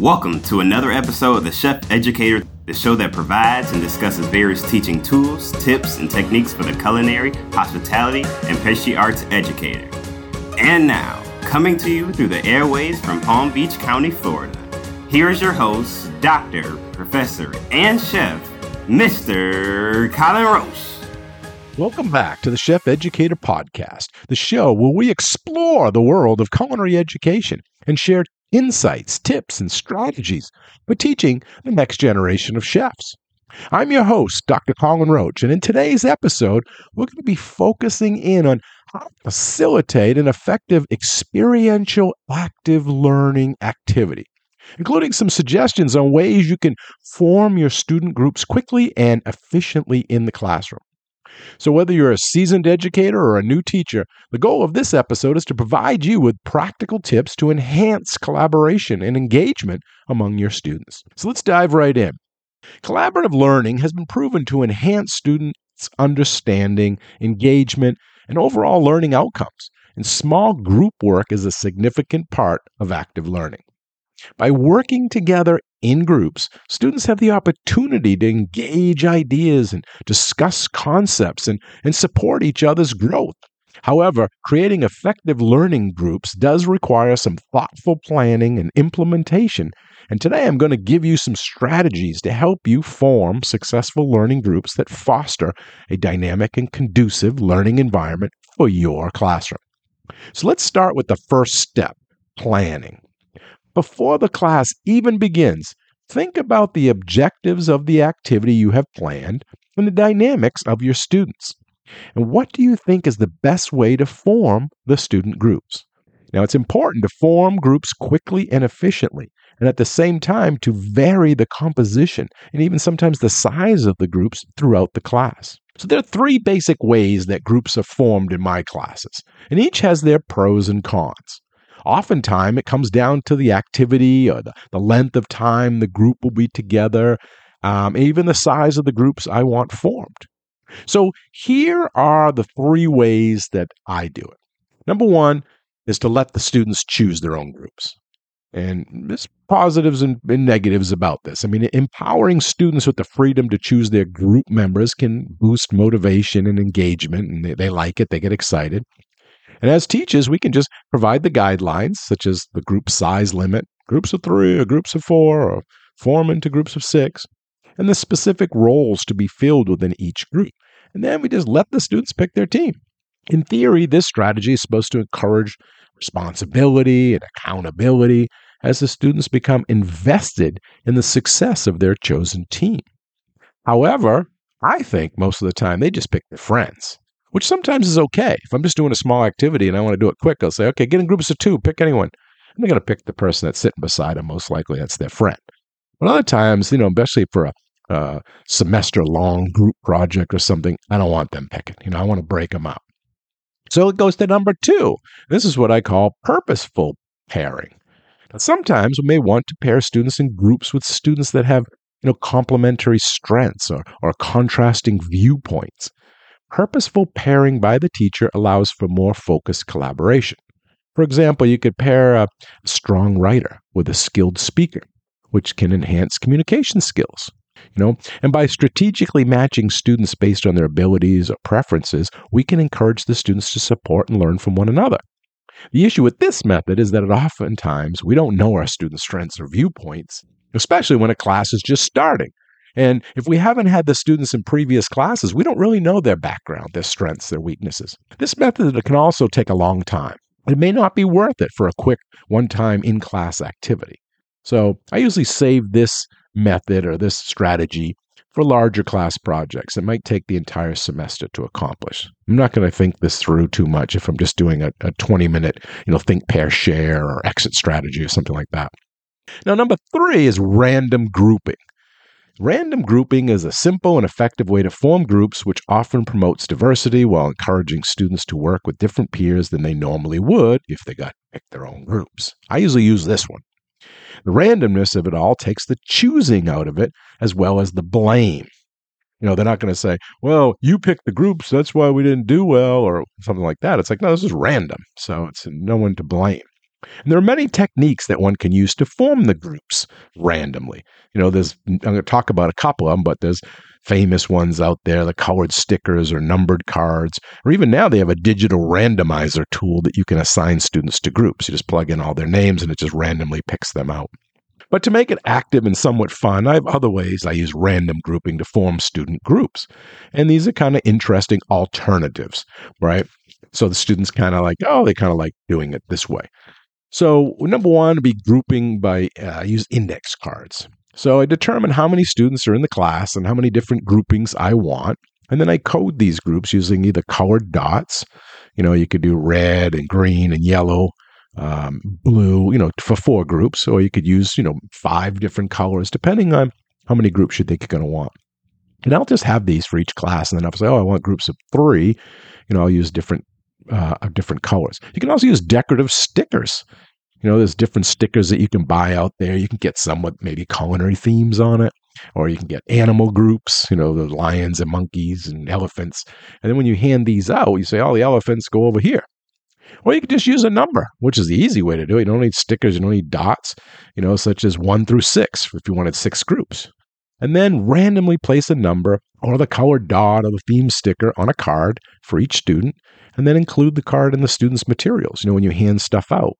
Welcome to another episode of the Chef Educator, the show that provides and discusses various teaching tools, tips, and techniques for the culinary, hospitality, and pastry arts educator. And now, coming to you through the airways from Palm Beach County, Florida, here is your host, Doctor, Professor, and Chef, Mr. Colin Roche. Welcome back to the Chef Educator Podcast, the show where we explore the world of culinary education and share insights, tips, and strategies for teaching the next generation of chefs. I'm your host, Dr. Colin Roche, and in today's episode, we're going to be focusing in on how to facilitate an effective experiential active learning activity, including some suggestions on ways you can form your student groups quickly and efficiently in the classroom. So, whether you're a seasoned educator or a new teacher, the goal of this episode is to provide you with practical tips to enhance collaboration and engagement among your students. So, let's dive right in. Collaborative learning has been proven to enhance students' understanding, engagement, and overall learning outcomes. And small group work is a significant part of active learning. By working together in groups, students have the opportunity to engage ideas and discuss concepts and, and support each other's growth. However, creating effective learning groups does require some thoughtful planning and implementation. And today I'm going to give you some strategies to help you form successful learning groups that foster a dynamic and conducive learning environment for your classroom. So let's start with the first step planning. Before the class even begins, think about the objectives of the activity you have planned and the dynamics of your students. And what do you think is the best way to form the student groups? Now, it's important to form groups quickly and efficiently, and at the same time to vary the composition and even sometimes the size of the groups throughout the class. So, there are three basic ways that groups are formed in my classes, and each has their pros and cons. Oftentimes, it comes down to the activity or the, the length of time the group will be together, um, even the size of the groups I want formed. So, here are the three ways that I do it. Number one is to let the students choose their own groups. And there's positives and, and, negatives about this. I mean, empowering students with the freedom to choose their group members can boost motivation and engagement, and they, they like it, they get excited. And as teachers, we can just provide the guidelines, such as the group size limit, groups of three or groups of four, or form into groups of six, and the specific roles to be filled within each group. And then we just let the students pick their team. In theory, this strategy is supposed to encourage responsibility and accountability as the students become invested in the success of their chosen team. However, I think most of the time they just pick their friends which sometimes is okay. If I'm just doing a small activity and I want to do it quick, I'll say, okay, get in groups of two, pick anyone. And they're going to pick the person that's sitting beside them. Most likely that's their friend. But other times, you know, especially for a uh, semester long group project or something, I don't want them picking. You know, I want to break them up. So it goes to number two. This is what I call purposeful pairing. Now, sometimes we may want to pair students in groups with students that have you know complementary strengths or, or contrasting viewpoints. Purposeful pairing by the teacher allows for more focused collaboration. For example, you could pair a strong writer with a skilled speaker, which can enhance communication skills. You know, and by strategically matching students based on their abilities or preferences, we can encourage the students to support and learn from one another. The issue with this method is that oftentimes we don't know our students' strengths or viewpoints, especially when a class is just starting. And if we haven't had the students in previous classes, we don't really know their background, their strengths, their weaknesses. This method can also take a long time. It may not be worth it for a quick one time in class activity. So I usually save this method or this strategy for larger class projects. It might take the entire semester to accomplish. I'm not going to think this through too much if I'm just doing a, a 20 minute, you know, think, pair, share or exit strategy or something like that. Now, number three is random grouping. Random grouping is a simple and effective way to form groups which often promotes diversity while encouraging students to work with different peers than they normally would if they got to pick their own groups. I usually use this one. The randomness of it all takes the choosing out of it as well as the blame. You know, they're not going to say, well, you picked the groups, that's why we didn't do well, or something like that. It's like, no, this is random. So it's no one to blame. And there are many techniques that one can use to form the groups randomly. You know, there's I'm going to talk about a couple of them, but there's famous ones out there, the colored stickers or numbered cards, or even now they have a digital randomizer tool that you can assign students to groups. You just plug in all their names and it just randomly picks them out. But to make it active and somewhat fun, I have other ways I use random grouping to form student groups. And these are kind of interesting alternatives, right? So the students kind of like, oh, they kind of like doing it this way. So number one would be grouping by uh, use index cards. So I determine how many students are in the class and how many different groupings I want. And then I code these groups using either colored dots, you know, you could do red and green and yellow, um, blue, you know, for four groups, or you could use, you know, five different colors, depending on how many groups you think you're going to want. And I'll just have these for each class, and then I'll say, oh, I want groups of three. You know, I'll use different uh, of different colors. You can also use decorative stickers. You know, there's different stickers that you can buy out there. You can get some with maybe culinary themes on it, or you can get animal groups, you know, the lions and monkeys and elephants. And then when you hand these out, you say, oh, the elephants go over here. Or you can just use a number, which is the easy way to do it. You don't need stickers, you don't need dots, you know, such as one through six if you wanted six groups. And then randomly place a number or the colored dot or the theme sticker on a card for each student, and then include the card in the student's materials, you know, when you hand stuff out.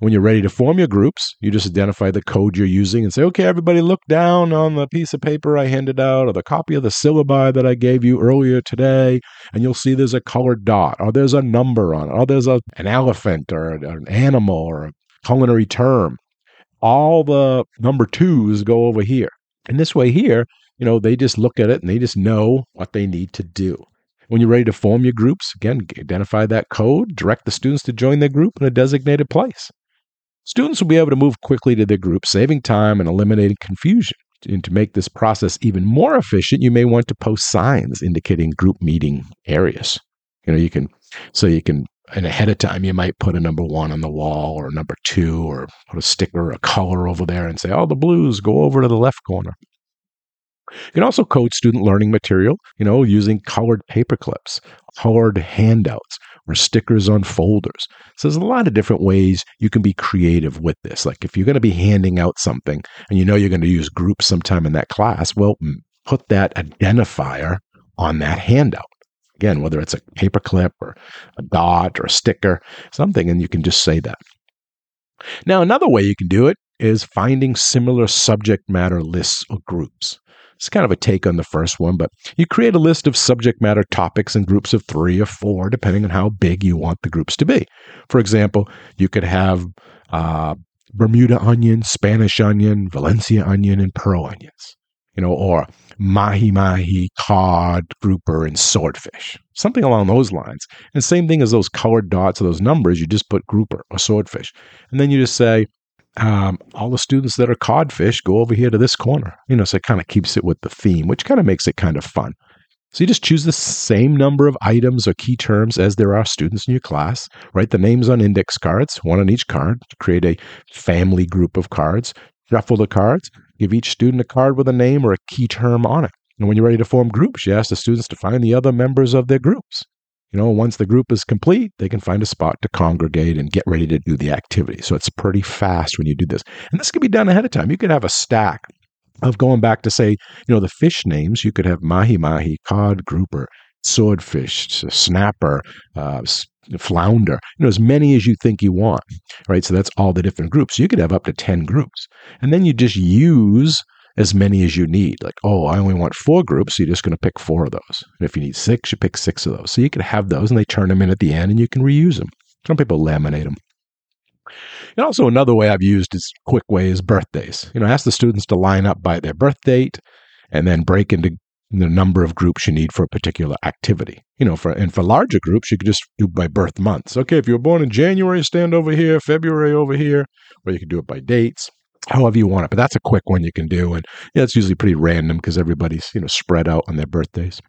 When you're ready to form your groups, you just identify the code you're using and say, okay, everybody look down on the piece of paper I handed out or the copy of the syllabi that I gave you earlier today, and you'll see there's a colored dot or there's a number on it or there's a, an elephant or an animal or a culinary term. All the number twos go over here. And this way here, you know, they just look at it and they just know what they need to do. When you're ready to form your groups, again, identify that code, direct the students to join their group in a designated place. Students will be able to move quickly to their group, saving time and eliminating confusion. And to make this process even more efficient, you may want to post signs indicating group meeting areas. You know, you can, so you can, and ahead of time, you might put a number one on the wall or number two or put a sticker a color over there and say, oh, the blues go over to the left corner. You can also code student learning material, you know, using colored paper clips, colored handouts, or stickers on folders. So there's a lot of different ways you can be creative with this. Like if you're going to be handing out something and you know you're going to use groups sometime in that class, well, put that identifier on that handout. Again, whether it's a paper clip or a dot or a sticker, something, and you can just say that. Now, another way you can do it is finding similar subject matter lists or groups. It's kind of a take on the first one, but you create a list of subject matter topics in groups of three or four, depending on how big you want the groups to be. For example, you could have uh, Bermuda onion, Spanish onion, Valencia onion, and pearl onions, you know, or mahi mahi, cod, grouper, and swordfish, something along those lines. And same thing as those colored dots or those numbers, you just put grouper or swordfish. And then you just say, um, all the students that are codfish go over here to this corner. You know, so it kind of keeps it with the theme, which kind of makes it kind of fun. So you just choose the same number of items or key terms as there are students in your class. Write the names on index cards, one on each card. Create a family group of cards. Shuffle the cards. Give each student a card with a name or a key term on it. And when you're ready to form groups, you ask the students to find the other members of their groups. You know, once the group is complete, they can find a spot to congregate and get ready to do the activity. So it's pretty fast when you do this. And this can be done ahead of time. You could have a stack of going back to say, you know, the fish names. You could have mahi mahi, cod, grouper, swordfish, snapper, uh, flounder, you know, as many as you think you want, right? So that's all the different groups. You could have up to 10 groups. And then you just use as many as you need. Like, oh, I only want four groups, so you're just going to pick four of those. And if you need six, you pick six of those. So you can have those and they turn them in at the end and you can reuse them. Some people laminate them. And also another way I've used is quick way is birthdays. You know, ask the students to line up by their birth date and then break into the number of groups you need for a particular activity. You know, for and for larger groups, you could just do by birth months. Okay, if you were born in January, stand over here, February over here, or you could do it by dates however you want it. But that's a quick one you can do, and yeah, it's usually pretty random because everybody's you know spread out on their birthdays.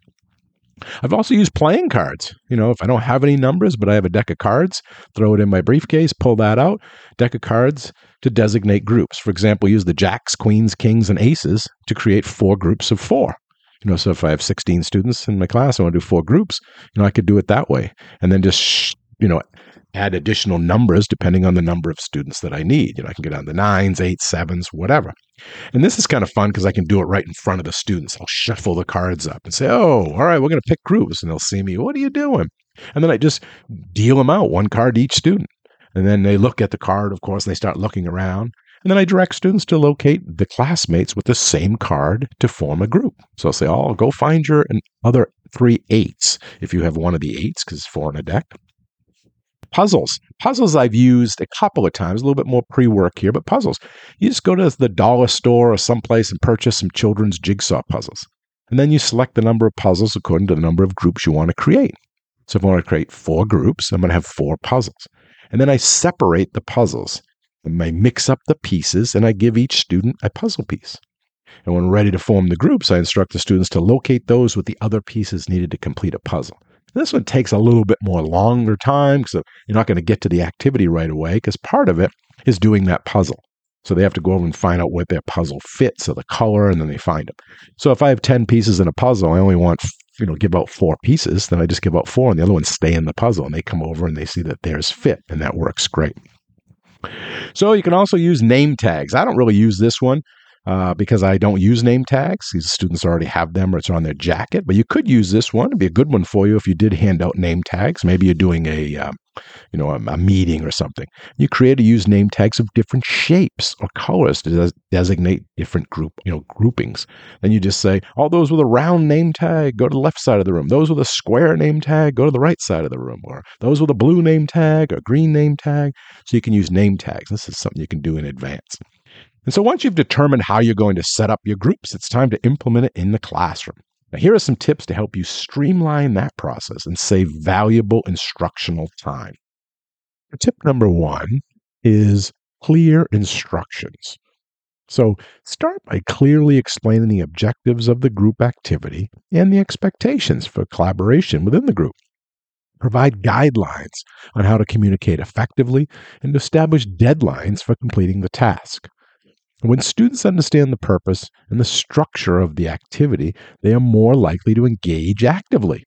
I've also used playing cards. You know, if I don't have any numbers, but I have a deck of cards, throw it in my briefcase, pull that out, deck of cards to designate groups. For example, use the jacks, queens, kings, and aces to create four groups of four. You know, so if I have 16 students in my class, I want to do four groups, you know, I could do it that way. And then just you know, add additional numbers depending on the number of students that I need. You know, I can go down to nines, eights, sevens, whatever. And this is kind of fun because I can do it right in front of the students. I'll shuffle the cards up and say, oh, all right, we're going to pick groups. And they'll see me, what are you doing? And then I just deal them out, one card to each student. And then they look at the card, of course, and they start looking around. And then I direct students to locate the classmates with the same card to form a group. So I'll say, oh, go find your other three eights if you have one of the eights, because four in a deck. Puzzles. Puzzles I've used a couple of times, a little bit more pre work here, but puzzles. You just go to the dollar store or someplace and purchase some children's jigsaw puzzles. And then you select the number of puzzles according to the number of groups you want to create. So if I want to create four groups, I'm going to have four puzzles. And then I separate the puzzles. I mix up the pieces and I give each student a puzzle piece. And when ready to form the groups, I instruct the students to locate those with the other pieces needed to complete a puzzle. This one takes a little bit more longer time because uh, you're not going to get to the activity right away because part of it is doing that puzzle. So they have to go over and find out what their puzzle fits, so the color, and then they find them. So if I have 10 pieces in a puzzle, I only want, you know, give out four pieces, then I just give out four and the other ones stay in the puzzle and they come over and they see that theirs fit and that works great. So you can also use name tags. I don't really use this one uh, because I don't use name tags. These students already have them or it's on their jacket, but you could use this one. It'd be a good one for you if you did hand out name tags. Maybe you're doing a, um, you know, a, a, meeting or something. You create or use name tags of different shapes or colors to des- designate different group, you know, groupings. Then you just say, all those with a round name tag, go to the left side of the room. Those with a square name tag, go to the right side of the room. Or those with a blue name tag or green name tag. So you can use name tags. This is something you can do in advance. And so once you've determined how you're going to set up your groups, it's time to implement it in the classroom. Now, here are some tips to help you streamline that process and save valuable instructional time. Tip number one is clear instructions. So start by clearly explaining the objectives of the group activity and the expectations for collaboration within the group. Provide guidelines on how to communicate effectively and establish deadlines for completing the task. When students understand the purpose and the structure of the activity, they are more likely to engage actively.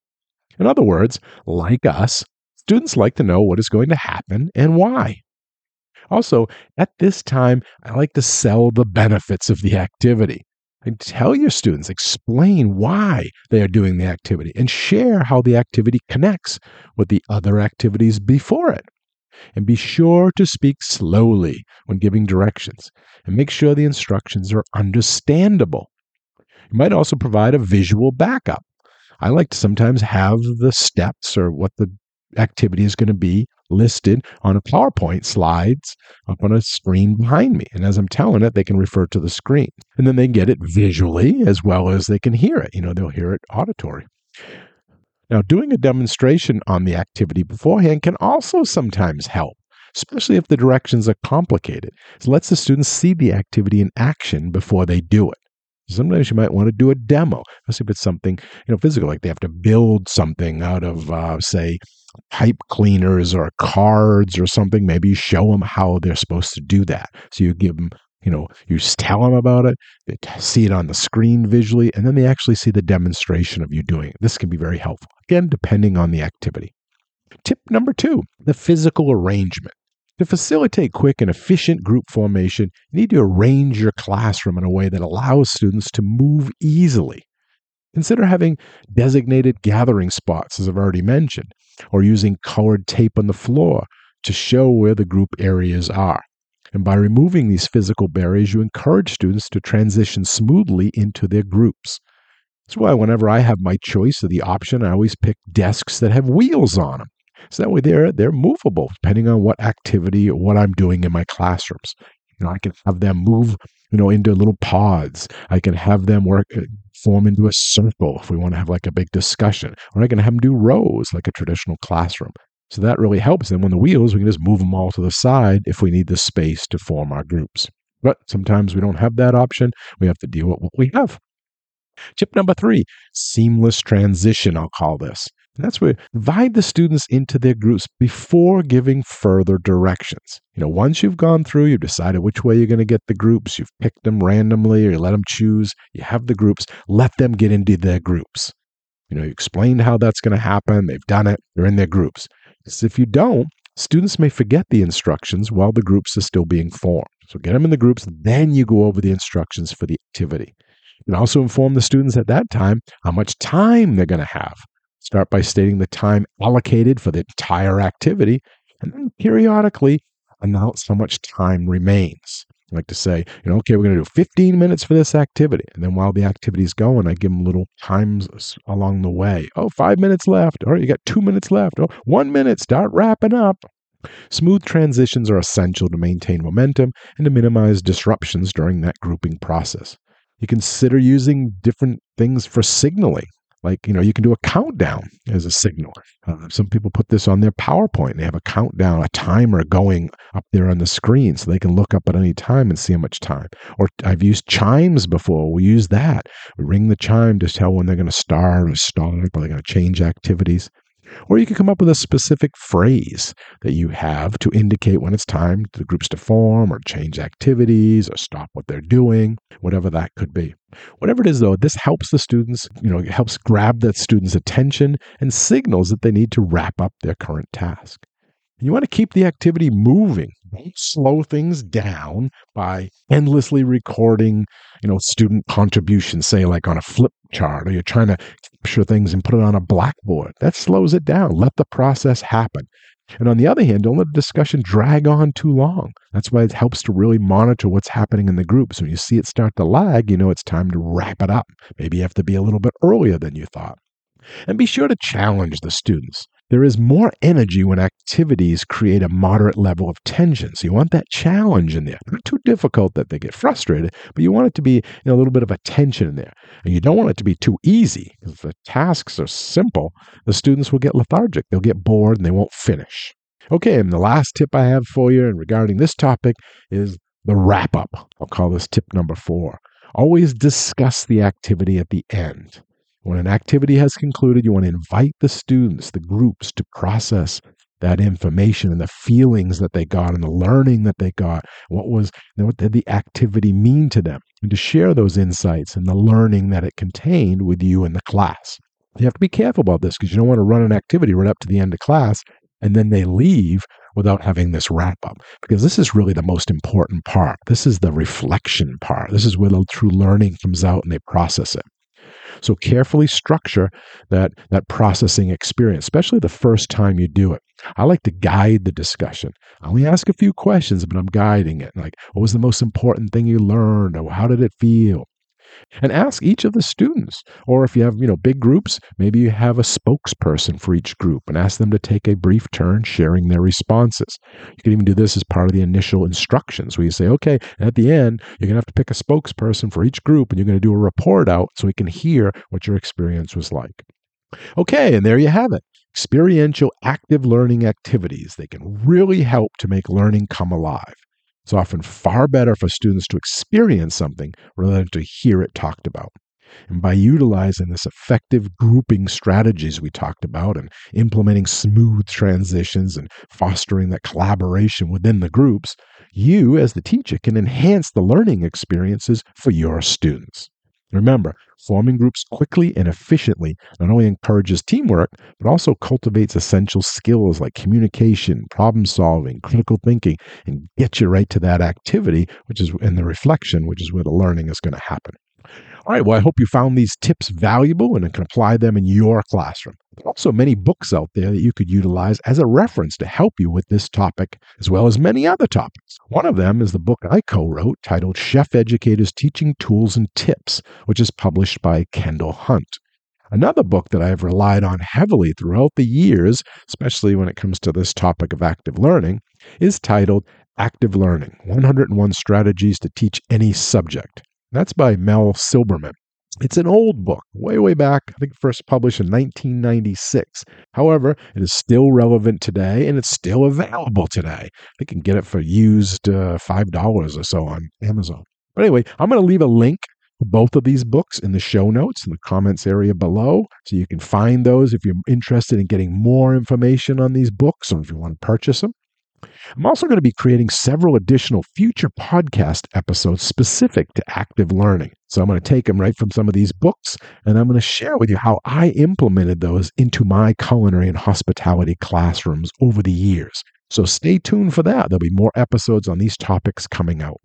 In other words, like us, students like to know what is going to happen and why. Also, at this time, I like to sell the benefits of the activity. And tell your students, explain why they are doing the activity, and share how the activity connects with the other activities before it. And be sure to speak slowly when giving directions and make sure the instructions are understandable. You might also provide a visual backup. I like to sometimes have the steps or what the activity is going to be listed on a PowerPoint slides up on a screen behind me. And as I'm telling it, they can refer to the screen. And then they get it visually as well as they can hear it. You know, they'll hear it auditory. Now, doing a demonstration on the activity beforehand can also sometimes help, especially if the directions are complicated. It lets the students see the activity in action before they do it. Sometimes you might want to do a demo, especially if it's something you know physical, like they have to build something out of, uh, say, pipe cleaners or cards or something. Maybe show them how they're supposed to do that. So you give them you know, you tell them about it, they see it on the screen visually, and then they actually see the demonstration of you doing it. This can be very helpful, again, depending on the activity. Tip number two the physical arrangement. To facilitate quick and efficient group formation, you need to arrange your classroom in a way that allows students to move easily. Consider having designated gathering spots, as I've already mentioned, or using colored tape on the floor to show where the group areas are. And by removing these physical barriers, you encourage students to transition smoothly into their groups. That's why whenever I have my choice of the option, I always pick desks that have wheels on them. So that way they're they're movable depending on what activity or what I'm doing in my classrooms. You know, I can have them move, you know, into little pods. I can have them work uh, form into a circle if we want to have like a big discussion, or I can have them do rows like a traditional classroom. So that really helps them. When the wheels, we can just move them all to the side if we need the space to form our groups. But sometimes we don't have that option. We have to deal with what we have. Tip number three seamless transition, I'll call this. And that's where divide the students into their groups before giving further directions. You know, once you've gone through, you've decided which way you're going to get the groups, you've picked them randomly or you let them choose, you have the groups, let them get into their groups. You know, you explained how that's going to happen, they've done it, they're in their groups. Because if you don't, students may forget the instructions while the groups are still being formed. So get them in the groups, then you go over the instructions for the activity. You can also inform the students at that time how much time they're going to have. Start by stating the time allocated for the entire activity, and then periodically announce how much time remains. Like to say, you know, okay, we're going to do 15 minutes for this activity. And then while the activity is going, I give them little times along the way. Oh, five minutes left. All right, you got two minutes left. Oh, one minute, start wrapping up. Smooth transitions are essential to maintain momentum and to minimize disruptions during that grouping process. You consider using different things for signaling. Like, you know, you can do a countdown as a signal. Uh, some people put this on their PowerPoint. They have a countdown, a timer going up there on the screen so they can look up at any time and see how much time. Or I've used chimes before. We use that. We ring the chime to tell when they're going to start or stop or they're going to change activities. Or you can come up with a specific phrase that you have to indicate when it's time for the groups to form or change activities or stop what they're doing, whatever that could be. Whatever it is, though, this helps the students, you know, it helps grab the students' attention and signals that they need to wrap up their current task. And you want to keep the activity moving. Don't slow things down by endlessly recording, you know, student contributions, say like on a flip chart, or you're trying to capture things and put it on a blackboard. That slows it down. Let the process happen. And on the other hand, don't let the discussion drag on too long. That's why it helps to really monitor what's happening in the group. So when you see it start to lag, you know it's time to wrap it up. Maybe you have to be a little bit earlier than you thought. And be sure to challenge the students. There is more energy when activities create a moderate level of tension. So you want that challenge in there. Not too difficult that they get frustrated, but you want it to be you know, a little bit of a tension in there. And you don't want it to be too easy. If the tasks are simple, the students will get lethargic. They'll get bored and they won't finish. Okay, and the last tip I have for you and regarding this topic is the wrap up. I'll call this tip number four. Always discuss the activity at the end. When an activity has concluded, you want to invite the students, the groups to process that information and the feelings that they got and the learning that they got. What was what did the activity mean to them? And to share those insights and the learning that it contained with you in the class. You have to be careful about this because you don't want to run an activity right up to the end of class and then they leave without having this wrap up because this is really the most important part. This is the reflection part. This is where the true learning comes out and they process it. So carefully structure that that processing experience, especially the first time you do it. I like to guide the discussion. I only ask a few questions, but I'm guiding it. Like, what was the most important thing you learned? Or how did it feel? And ask each of the students. Or if you have you know big groups maybe you have a spokesperson for each group and ask them to take a brief turn sharing their responses. You can even do this as part of the initial instructions where you say okay at the end you're going to have to pick a spokesperson for each group and you're going to do a report out so we can hear what your experience was like. Okay and there you have it. Experiential active learning activities. They can really help to make learning come alive it's often far better for students to experience something rather than to hear it talked about. And by utilizing this effective grouping strategies we talked about and implementing smooth transitions and fostering that collaboration within the groups, you as the teacher can enhance the learning experiences for your students. Remember, forming groups quickly and efficiently not only encourages teamwork, but also cultivates essential skills like communication, problem solving, critical thinking, and get you right to that activity, which is in the reflection, which is where the learning is going to happen. All right, well, I hope you found these tips valuable and can apply them in your classroom. There are also many books out there that you could utilize as a reference to help you with this topic, as well as many other topics. One of them is the book I co wrote titled Chef Educators Teaching Tools and Tips, which is published by Kendall Hunt. Another book that I have relied on heavily throughout the years, especially when it comes to this topic of active learning, is titled Active Learning 101 Strategies to Teach Any Subject. That's by Mel Silberman. It's an old book, way, way back, I think first published in 1996. However, it is still relevant today and it's still available today. You can get it for used uh, $5 or so on Amazon. But anyway, I'm going to leave a link to both of these books in the show notes in the comments area below. So you can find those if you're interested in getting more information on these books or if you want to purchase them. I'm also going to be creating several additional future podcast episodes specific to active learning. So I'm going to take them right from some of these books and I'm going to share with you how I implemented those into my culinary and hospitality classrooms over the years. So stay tuned for that. There'll be more episodes on these topics coming out.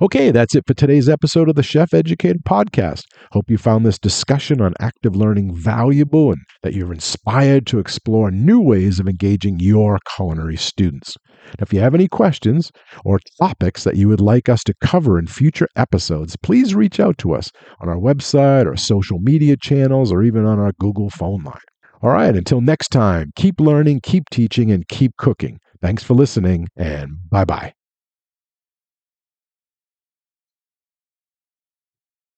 Okay, that's it for today's episode of the Chef Educator Podcast. Hope you found this discussion on active learning valuable and that you're inspired to explore new ways of engaging your culinary students. If you have any questions or topics that you would like us to cover in future episodes, please reach out to us on our website or social media channels or even on our Google phone line. All right, until next time, keep learning, keep teaching, and keep cooking. Thanks for listening, and bye bye.